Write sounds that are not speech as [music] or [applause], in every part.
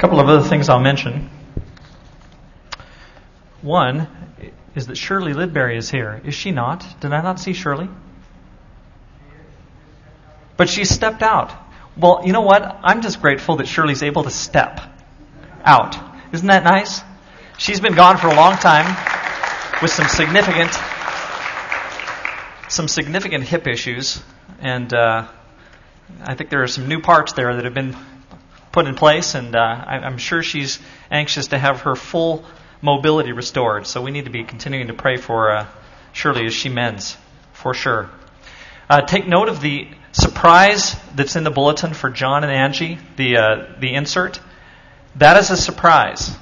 couple of other things I'll mention. One is that Shirley Lidbury is here. Is she not? Did I not see Shirley? But she stepped out. Well, you know what? I'm just grateful that Shirley's able to step out. Isn't that nice? She's been gone for a long time with some significant some significant hip issues, and uh, I think there are some new parts there that have been put in place, and uh, I'm sure she's anxious to have her full mobility restored. So we need to be continuing to pray for uh, Shirley as she mends, for sure. Uh, take note of the surprise that's in the bulletin for John and Angie, the uh, the insert. That is a surprise.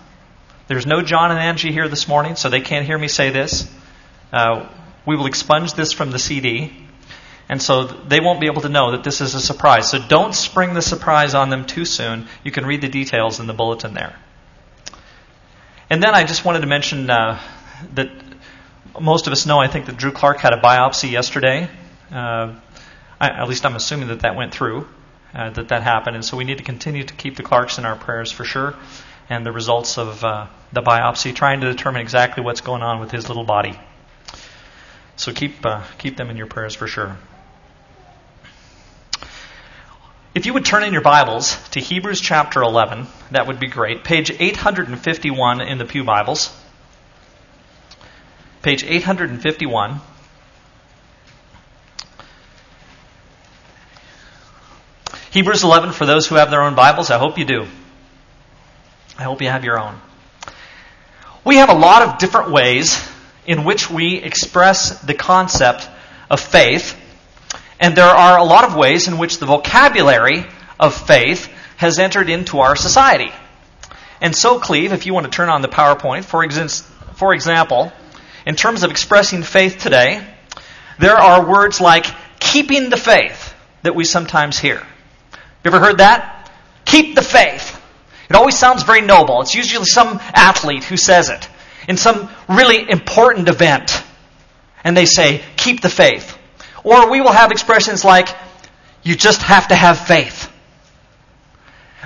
There's no John and Angie here this morning, so they can't hear me say this. Uh, we will expunge this from the CD, and so they won't be able to know that this is a surprise. So don't spring the surprise on them too soon. You can read the details in the bulletin there. And then I just wanted to mention uh, that most of us know, I think, that Drew Clark had a biopsy yesterday. Uh, I, at least I'm assuming that that went through, uh, that that happened. And so we need to continue to keep the Clarks in our prayers for sure, and the results of uh, the biopsy, trying to determine exactly what's going on with his little body. So keep, uh, keep them in your prayers for sure. If you would turn in your Bibles to Hebrews chapter 11, that would be great. Page 851 in the Pew Bibles. Page 851. Hebrews 11, for those who have their own Bibles, I hope you do. I hope you have your own. We have a lot of different ways in which we express the concept of faith and there are a lot of ways in which the vocabulary of faith has entered into our society. And so, Cleve, if you want to turn on the PowerPoint, for, ex- for example, in terms of expressing faith today, there are words like keeping the faith that we sometimes hear. You ever heard that? Keep the faith. It always sounds very noble. It's usually some athlete who says it in some really important event. And they say, keep the faith. Or we will have expressions like, you just have to have faith.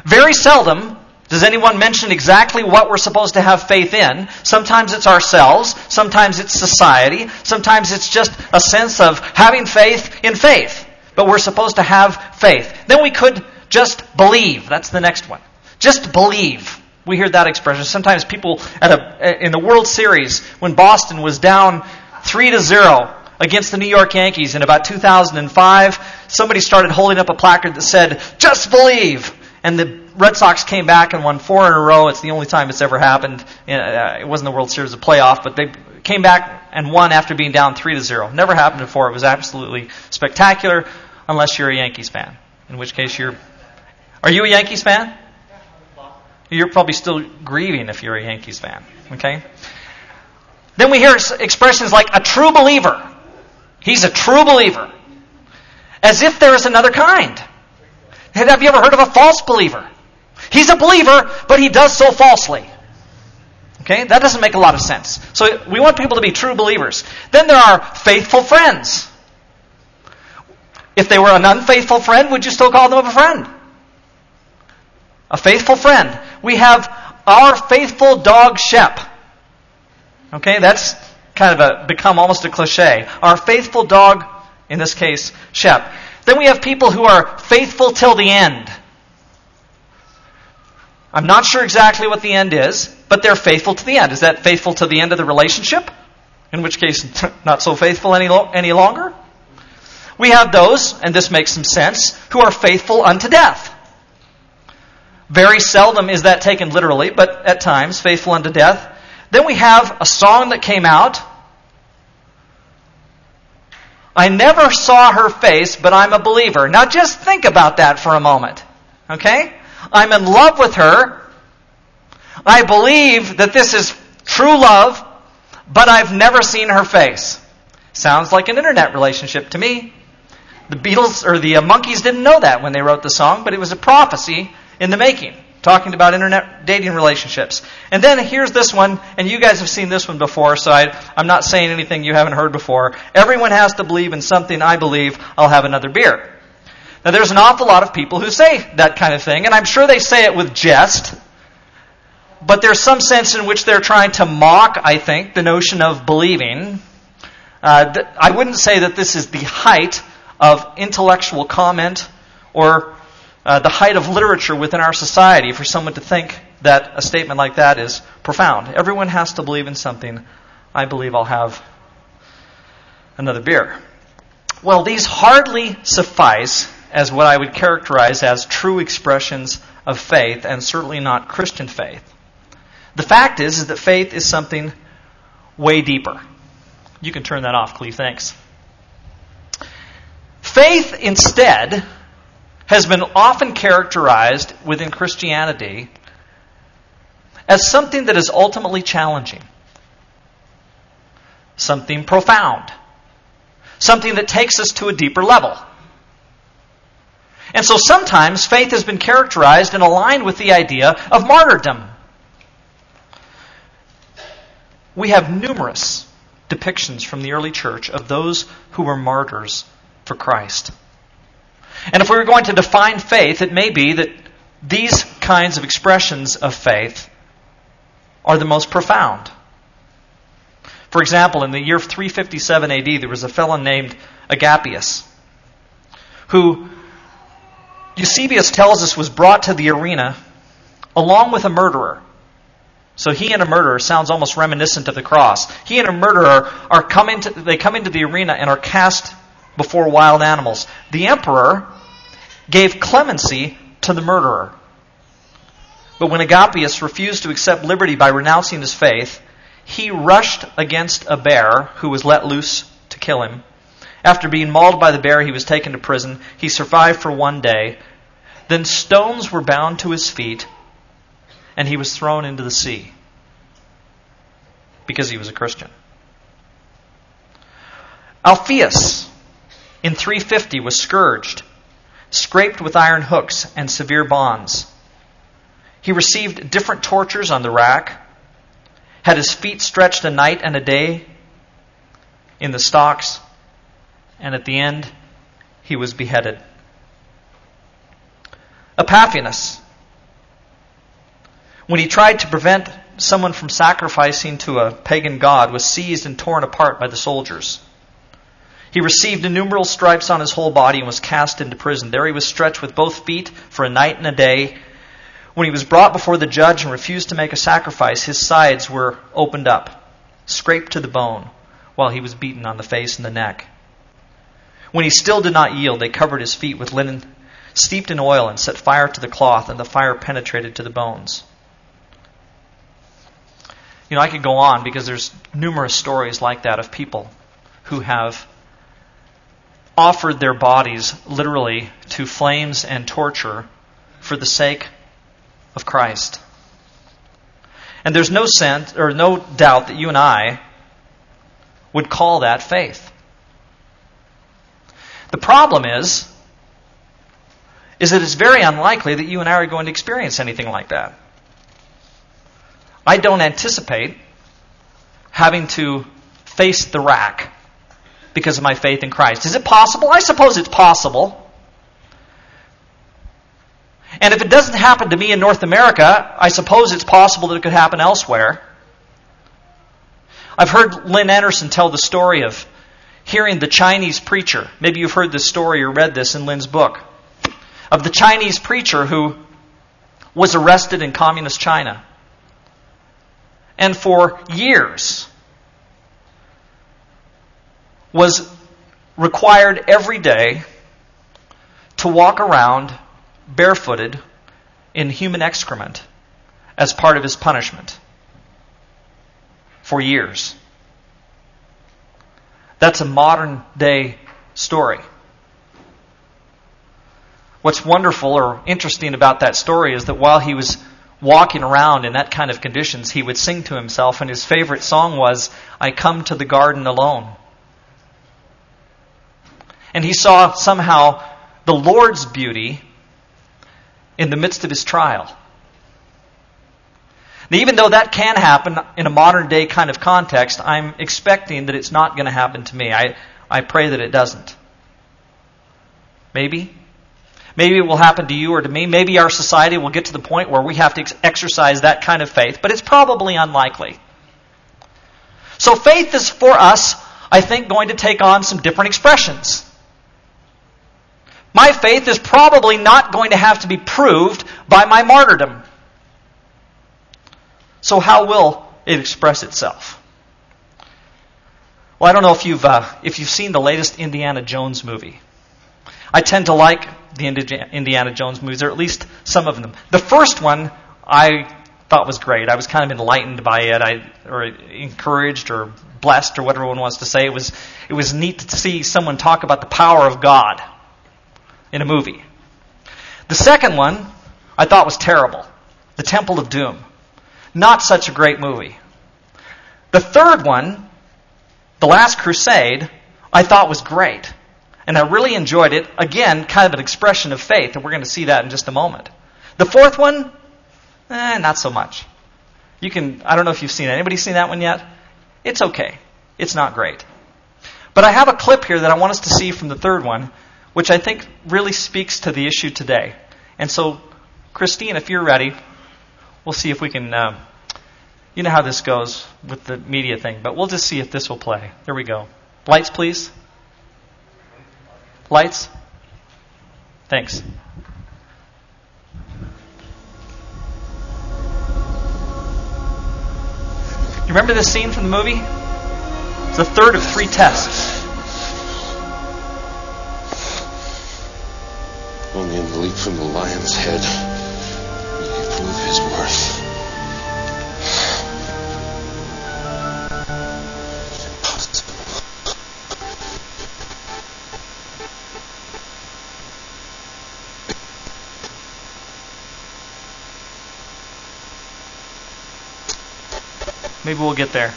Very seldom does anyone mention exactly what we're supposed to have faith in. Sometimes it's ourselves, sometimes it's society, sometimes it's just a sense of having faith in faith. But we're supposed to have faith. Then we could just believe. That's the next one. Just believe. We hear that expression. Sometimes people at a, in the World Series, when Boston was down 3 to 0, against the New York Yankees in about 2005, somebody started holding up a placard that said, Just believe! And the Red Sox came back and won four in a row. It's the only time it's ever happened. It wasn't the World Series, a playoff, but they came back and won after being down 3 to 0. Never happened before. It was absolutely spectacular, unless you're a Yankees fan. In which case, you're. Are you a Yankees fan? You're probably still grieving if you're a Yankees fan. Okay? Then we hear expressions like a true believer. He's a true believer. As if there is another kind. Have you ever heard of a false believer? He's a believer, but he does so falsely. Okay? That doesn't make a lot of sense. So we want people to be true believers. Then there are faithful friends. If they were an unfaithful friend, would you still call them a friend? A faithful friend. We have our faithful dog Shep. Okay, that's kind of a, become almost a cliche. Our faithful dog, in this case, Shep. Then we have people who are faithful till the end. I'm not sure exactly what the end is, but they're faithful to the end. Is that faithful to the end of the relationship? In which case, [laughs] not so faithful any, lo- any longer? We have those, and this makes some sense, who are faithful unto death. Very seldom is that taken literally, but at times, faithful unto death. Then we have a song that came out. I never saw her face, but I'm a believer. Now just think about that for a moment. Okay? I'm in love with her. I believe that this is true love, but I've never seen her face. Sounds like an internet relationship to me. The Beatles or the Monkees didn't know that when they wrote the song, but it was a prophecy in the making talking about internet dating relationships. And then here's this one, and you guys have seen this one before, so I, am not saying anything you haven't heard before. Everyone has to believe in something I believe, I'll have another beer. Now there's an awful lot of people who say that kind of thing, and I'm sure they say it with jest, but there's some sense in which they're trying to mock, I think, the notion of believing. Uh, th- I wouldn't say that this is the height of intellectual comment or uh, the height of literature within our society for someone to think that a statement like that is profound. Everyone has to believe in something. I believe I'll have another beer. Well, these hardly suffice as what I would characterize as true expressions of faith, and certainly not Christian faith. The fact is, is that faith is something way deeper. You can turn that off, Cleve. Thanks. Faith, instead, has been often characterized within Christianity as something that is ultimately challenging, something profound, something that takes us to a deeper level. And so sometimes faith has been characterized and aligned with the idea of martyrdom. We have numerous depictions from the early church of those who were martyrs for Christ. And if we were going to define faith, it may be that these kinds of expressions of faith are the most profound. For example, in the year 357 AD, there was a fellow named Agapius who Eusebius tells us was brought to the arena along with a murderer. So he and a murderer sounds almost reminiscent of the cross. He and a murderer are coming to, they come into the arena and are cast before wild animals. The emperor gave clemency to the murderer. But when Agapius refused to accept liberty by renouncing his faith, he rushed against a bear who was let loose to kill him. After being mauled by the bear, he was taken to prison. He survived for one day. Then stones were bound to his feet, and he was thrown into the sea because he was a Christian. Alphaeus in 350 was scourged, scraped with iron hooks and severe bonds. He received different tortures on the rack, had his feet stretched a night and a day in the stocks, and at the end, he was beheaded. Epaphras, when he tried to prevent someone from sacrificing to a pagan god, was seized and torn apart by the soldiers. He received innumerable stripes on his whole body and was cast into prison. There he was stretched with both feet for a night and a day. When he was brought before the judge and refused to make a sacrifice, his sides were opened up, scraped to the bone, while he was beaten on the face and the neck. When he still did not yield, they covered his feet with linen steeped in oil and set fire to the cloth, and the fire penetrated to the bones. You know, I could go on because there's numerous stories like that of people who have offered their bodies literally to flames and torture for the sake of Christ. And there's no sense or no doubt that you and I would call that faith. The problem is, is that it's very unlikely that you and I are going to experience anything like that. I don't anticipate having to face the rack because of my faith in Christ. Is it possible? I suppose it's possible. And if it doesn't happen to me in North America, I suppose it's possible that it could happen elsewhere. I've heard Lynn Anderson tell the story of hearing the Chinese preacher. Maybe you've heard this story or read this in Lynn's book. Of the Chinese preacher who was arrested in communist China. And for years was required every day to walk around barefooted in human excrement as part of his punishment. For years. That's a modern day story. What's wonderful or interesting about that story is that while he was walking around in that kind of conditions, he would sing to himself, and his favorite song was, I come to the garden alone. And he saw somehow the Lord's beauty in the midst of his trial. Now, even though that can happen in a modern day kind of context, I'm expecting that it's not going to happen to me. I, I pray that it doesn't. Maybe. Maybe it will happen to you or to me. Maybe our society will get to the point where we have to ex- exercise that kind of faith, but it's probably unlikely. So faith is for us, I think, going to take on some different expressions. My faith is probably not going to have to be proved by my martyrdom. So, how will it express itself? Well, I don't know if you've, uh, if you've seen the latest Indiana Jones movie. I tend to like the Indiana Jones movies, or at least some of them. The first one I thought was great. I was kind of enlightened by it, I, or encouraged, or blessed, or whatever one wants to say. It was, it was neat to see someone talk about the power of God in a movie. The second one I thought was terrible The Temple of Doom. Not such a great movie. The third one, The Last Crusade, I thought was great. And I really enjoyed it. Again, kind of an expression of faith, and we're going to see that in just a moment. The fourth one, eh, not so much. You can, I don't know if you've seen it. Anybody seen that one yet? It's okay. It's not great. But I have a clip here that I want us to see from the third one, which I think really speaks to the issue today. And so, Christine, if you're ready, we'll see if we can. Uh, you know how this goes with the media thing, but we'll just see if this will play. There we go. Lights, please. Lights. Thanks. You remember this scene from the movie? It's the third of three tests. From the lion's head will he prove his worth. Maybe we'll get there.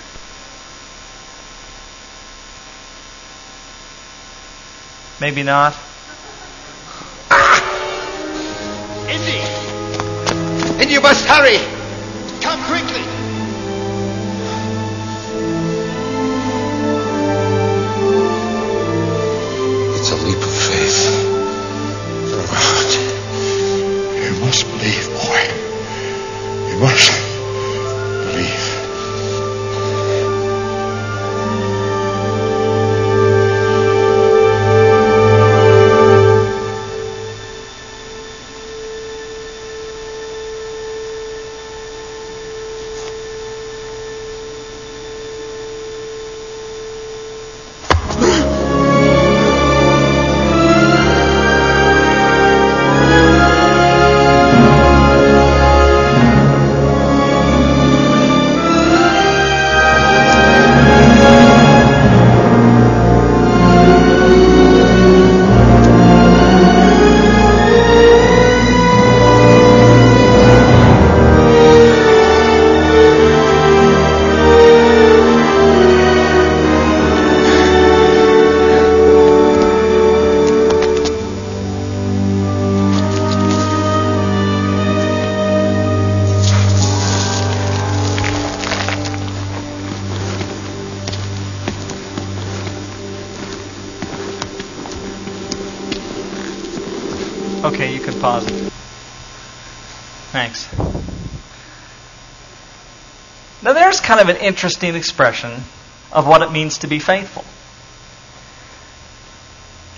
Maybe not. Indy, you must hurry! Kind of an interesting expression of what it means to be faithful.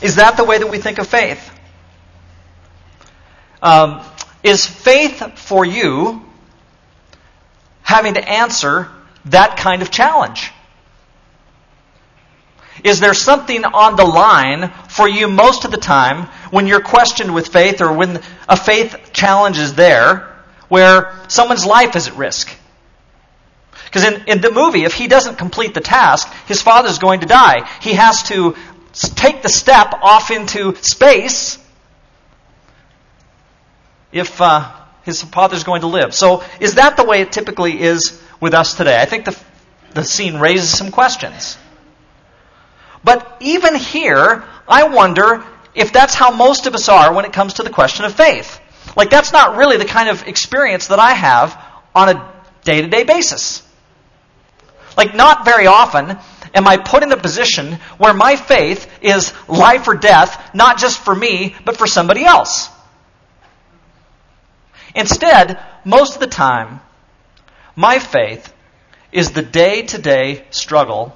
Is that the way that we think of faith? Um, is faith for you having to answer that kind of challenge? Is there something on the line for you most of the time when you're questioned with faith or when a faith challenge is there where someone's life is at risk? Because in, in the movie, if he doesn't complete the task, his father's going to die. He has to take the step off into space if uh, his father's going to live. So, is that the way it typically is with us today? I think the, the scene raises some questions. But even here, I wonder if that's how most of us are when it comes to the question of faith. Like, that's not really the kind of experience that I have on a day to day basis. Like, not very often am I put in a position where my faith is life or death, not just for me, but for somebody else? Instead, most of the time, my faith is the day to day struggle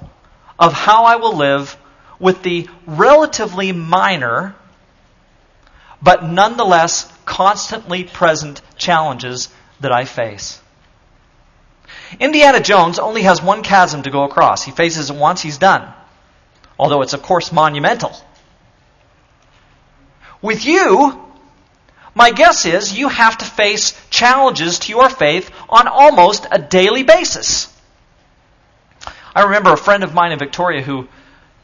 of how I will live with the relatively minor, but nonetheless constantly present challenges that I face. Indiana Jones only has one chasm to go across. He faces it once, he's done. Although it's, of course, monumental. With you, my guess is you have to face challenges to your faith on almost a daily basis. I remember a friend of mine in Victoria who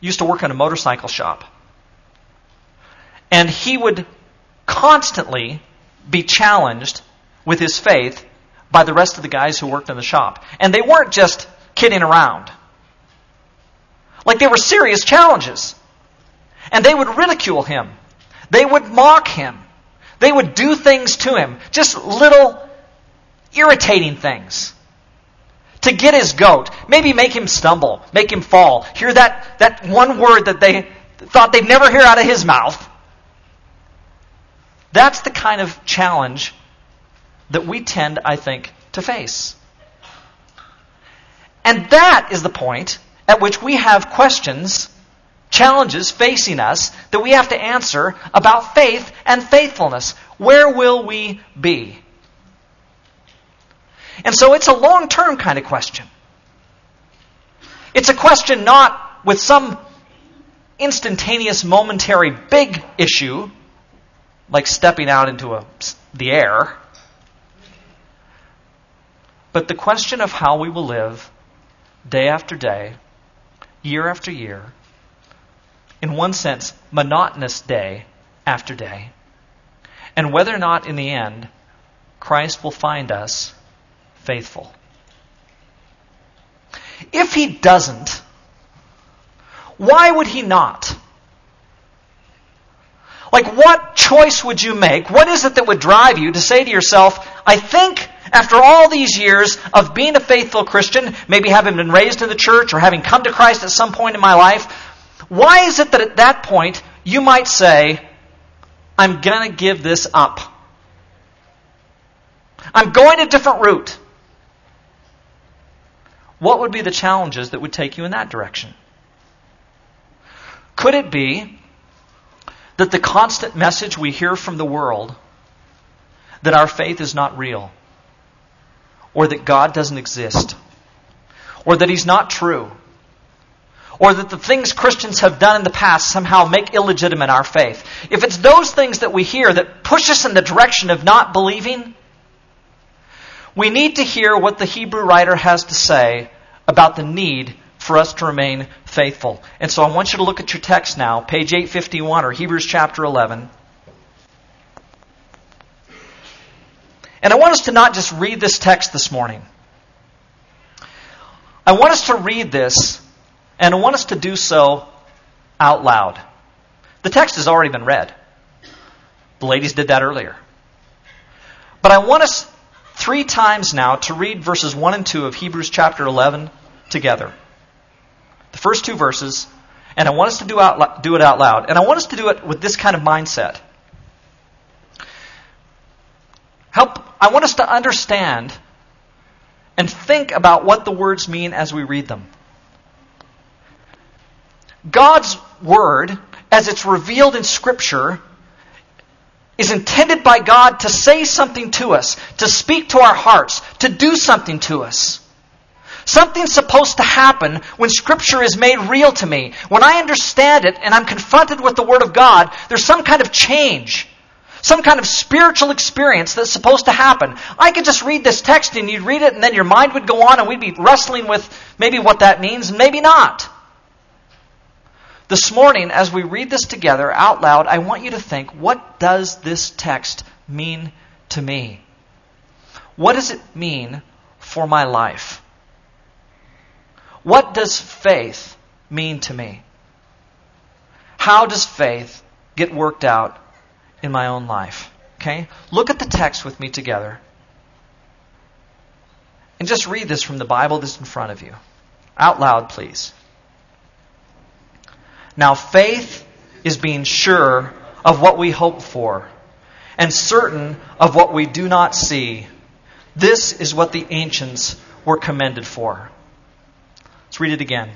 used to work in a motorcycle shop. And he would constantly be challenged with his faith by the rest of the guys who worked in the shop. And they weren't just kidding around. Like they were serious challenges. And they would ridicule him. They would mock him. They would do things to him. Just little irritating things to get his goat. Maybe make him stumble, make him fall. Hear that, that one word that they thought they'd never hear out of his mouth. That's the kind of challenge that we tend, I think, to face. And that is the point at which we have questions, challenges facing us that we have to answer about faith and faithfulness. Where will we be? And so it's a long term kind of question. It's a question not with some instantaneous, momentary, big issue, like stepping out into a, the air, but the question of how we will live day after day, year after year, in one sense, monotonous day after day, and whether or not in the end Christ will find us faithful. If he doesn't, why would he not? Like, what choice would you make? What is it that would drive you to say to yourself, I think after all these years of being a faithful Christian, maybe having been raised in the church or having come to Christ at some point in my life, why is it that at that point you might say, I'm going to give this up? I'm going a different route. What would be the challenges that would take you in that direction? Could it be that the constant message we hear from the world that our faith is not real, or that God doesn't exist, or that He's not true, or that the things Christians have done in the past somehow make illegitimate our faith, if it's those things that we hear that push us in the direction of not believing, we need to hear what the Hebrew writer has to say about the need for us to remain faithful. And so I want you to look at your text now, page 851 or Hebrews chapter 11. And I want us to not just read this text this morning. I want us to read this, and I want us to do so out loud. The text has already been read. The ladies did that earlier. But I want us three times now to read verses 1 and 2 of Hebrews chapter 11 together. The first two verses, and I want us to do, out, do it out loud. And I want us to do it with this kind of mindset. Help, I want us to understand and think about what the words mean as we read them. God's Word, as it's revealed in Scripture, is intended by God to say something to us, to speak to our hearts, to do something to us. Something's supposed to happen when Scripture is made real to me. When I understand it and I'm confronted with the Word of God, there's some kind of change, some kind of spiritual experience that's supposed to happen. I could just read this text and you'd read it and then your mind would go on and we'd be wrestling with maybe what that means maybe not. This morning, as we read this together out loud, I want you to think what does this text mean to me? What does it mean for my life? What does faith mean to me? How does faith get worked out in my own life? Okay? Look at the text with me together. And just read this from the Bible that's in front of you. Out loud, please. Now, faith is being sure of what we hope for and certain of what we do not see. This is what the ancients were commended for. Let's read it again.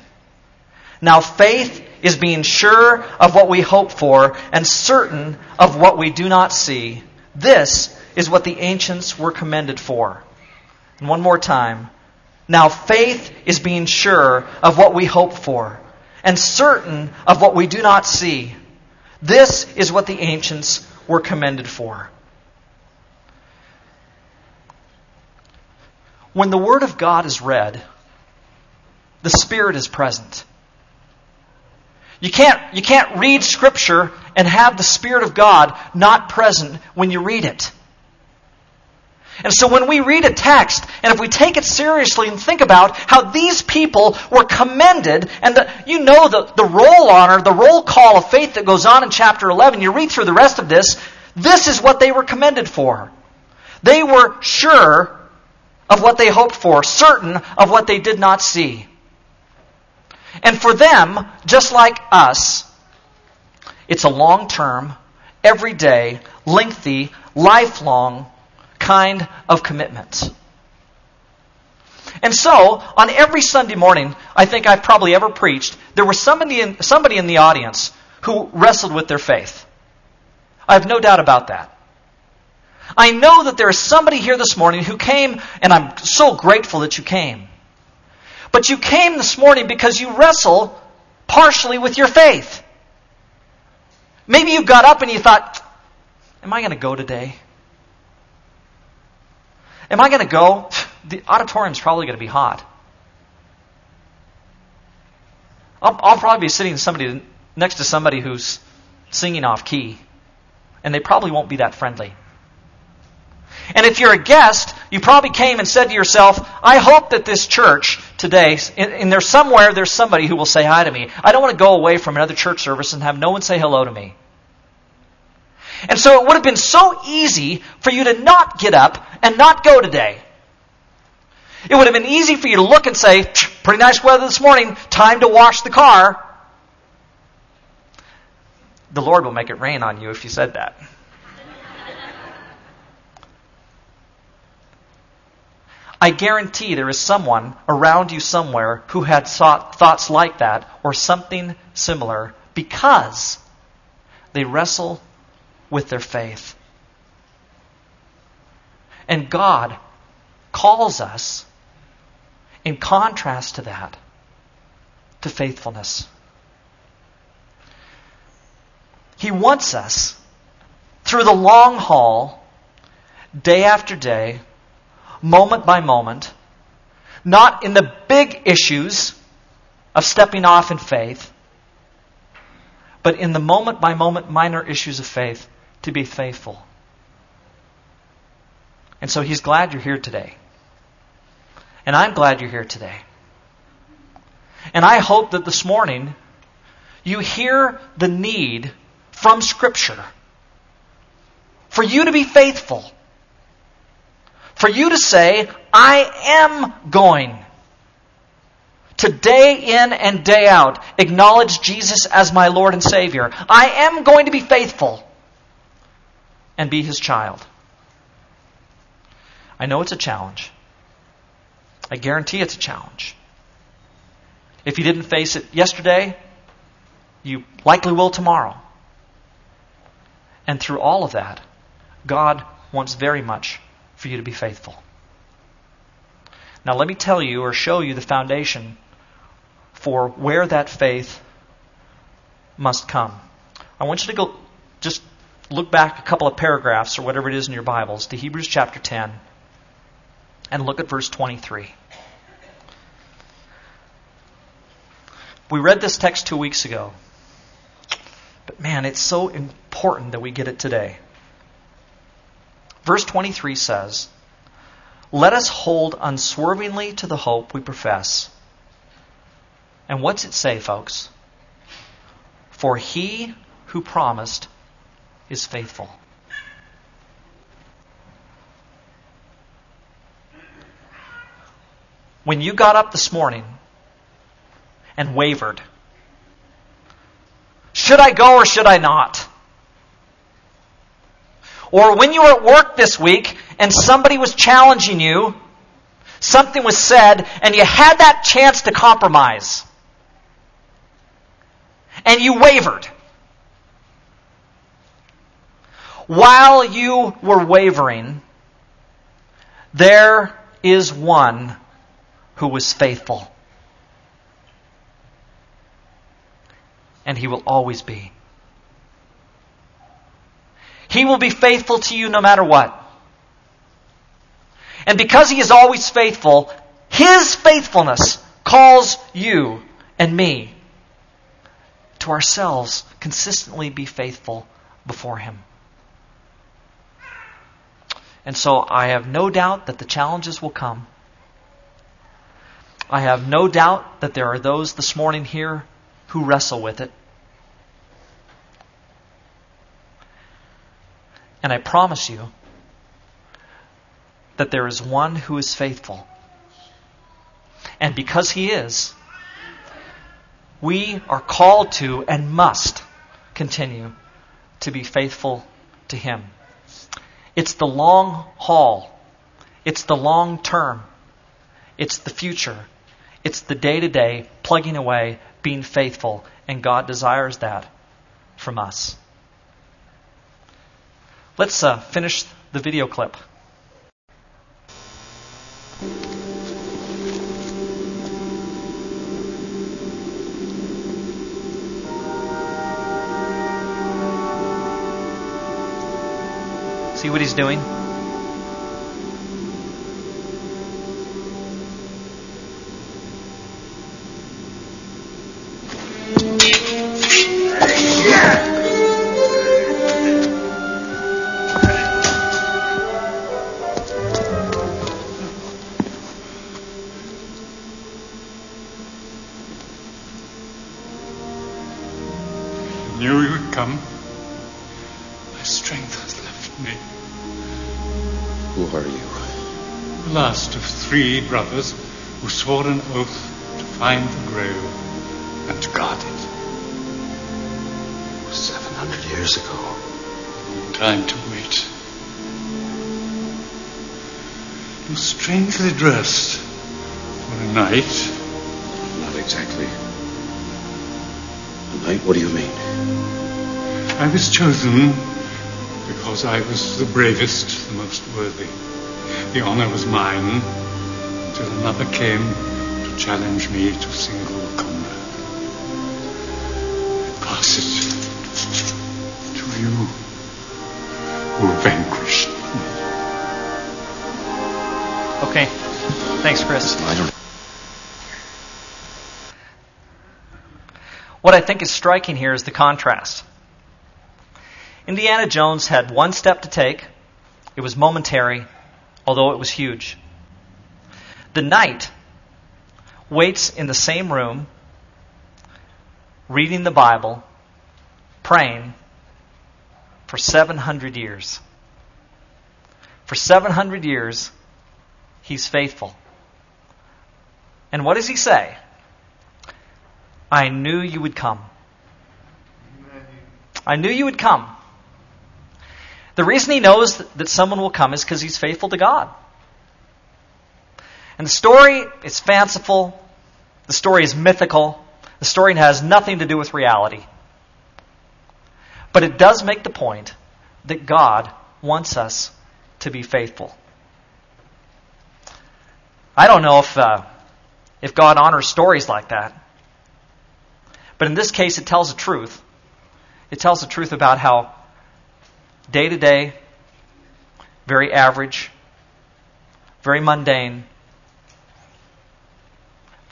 Now, faith is being sure of what we hope for and certain of what we do not see. This is what the ancients were commended for. And one more time. Now, faith is being sure of what we hope for and certain of what we do not see. This is what the ancients were commended for. When the Word of God is read, the Spirit is present. You can't, you can't read Scripture and have the Spirit of God not present when you read it. And so when we read a text, and if we take it seriously and think about how these people were commended, and the, you know the, the roll honor, the roll call of faith that goes on in chapter 11, you read through the rest of this, this is what they were commended for. They were sure of what they hoped for, certain of what they did not see. And for them, just like us, it's a long term, everyday, lengthy, lifelong kind of commitment. And so, on every Sunday morning, I think I've probably ever preached, there was somebody in, somebody in the audience who wrestled with their faith. I have no doubt about that. I know that there is somebody here this morning who came, and I'm so grateful that you came. But you came this morning because you wrestle partially with your faith. Maybe you got up and you thought, Am I going to go today? Am I going to go? The auditorium's probably going to be hot. I'll, I'll probably be sitting somebody next to somebody who's singing off key, and they probably won't be that friendly. And if you're a guest, you probably came and said to yourself, I hope that this church today, and there's somewhere there's somebody who will say hi to me. I don't want to go away from another church service and have no one say hello to me. And so it would have been so easy for you to not get up and not go today. It would have been easy for you to look and say, pretty nice weather this morning, time to wash the car. The Lord will make it rain on you if you said that. I guarantee there is someone around you somewhere who had thought, thoughts like that or something similar because they wrestle with their faith. And God calls us, in contrast to that, to faithfulness. He wants us, through the long haul, day after day, moment by moment, not in the big issues of stepping off in faith, but in the moment by moment minor issues of faith to be faithful. And so he's glad you're here today. And I'm glad you're here today. And I hope that this morning you hear the need from Scripture for you to be faithful. For you to say, I am going to day in and day out acknowledge Jesus as my Lord and Savior. I am going to be faithful and be his child. I know it's a challenge. I guarantee it's a challenge. If you didn't face it yesterday, you likely will tomorrow. And through all of that, God wants very much for you to be faithful. Now, let me tell you or show you the foundation for where that faith must come. I want you to go just look back a couple of paragraphs or whatever it is in your Bibles to Hebrews chapter 10 and look at verse 23. We read this text two weeks ago. But man, it's so important that we get it today. Verse 23 says, Let us hold unswervingly to the hope we profess. And what's it say, folks? For he who promised is faithful. When you got up this morning and wavered, Should I go or should I not? Or when you were at work this week and somebody was challenging you, something was said, and you had that chance to compromise. And you wavered. While you were wavering, there is one who was faithful. And he will always be. He will be faithful to you no matter what. And because he is always faithful, his faithfulness calls you and me to ourselves consistently be faithful before him. And so I have no doubt that the challenges will come. I have no doubt that there are those this morning here who wrestle with it. And I promise you that there is one who is faithful. And because he is, we are called to and must continue to be faithful to him. It's the long haul. It's the long term. It's the future. It's the day to day, plugging away, being faithful. And God desires that from us. Let's uh, finish the video clip. See what he's doing? Brothers who swore an oath to find the grail and to guard it. Seven hundred years ago. Time to wait. You're strangely dressed for a knight. Not exactly. A knight? What do you mean? I was chosen because I was the bravest, the most worthy. The honor was mine until another came to challenge me to single combat. I pass it to you who vanquished me. Okay. Thanks, Chris. What I think is striking here is the contrast. Indiana Jones had one step to take. It was momentary, although it was huge. The knight waits in the same room, reading the Bible, praying for 700 years. For 700 years, he's faithful. And what does he say? I knew you would come. I knew you would come. The reason he knows that someone will come is because he's faithful to God. And the story is fanciful. The story is mythical. The story has nothing to do with reality. But it does make the point that God wants us to be faithful. I don't know if, uh, if God honors stories like that. But in this case, it tells the truth. It tells the truth about how day to day, very average, very mundane,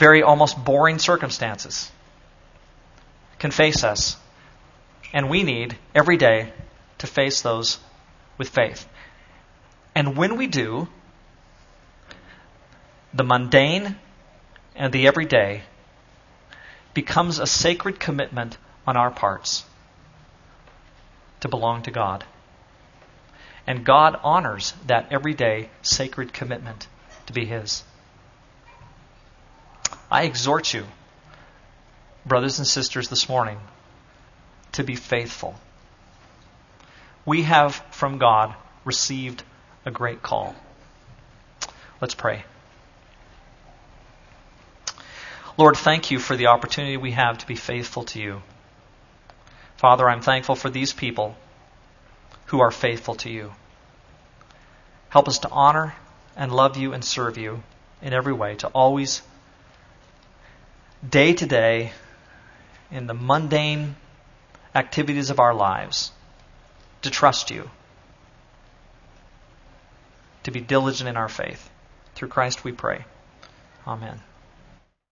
very almost boring circumstances can face us. And we need every day to face those with faith. And when we do, the mundane and the everyday becomes a sacred commitment on our parts to belong to God. And God honors that everyday sacred commitment to be His. I exhort you, brothers and sisters, this morning, to be faithful. We have from God received a great call. Let's pray. Lord, thank you for the opportunity we have to be faithful to you. Father, I'm thankful for these people who are faithful to you. Help us to honor and love you and serve you in every way, to always, day to day, in the mundane activities of our lives, to trust you, to be diligent in our faith. Through Christ we pray. Amen.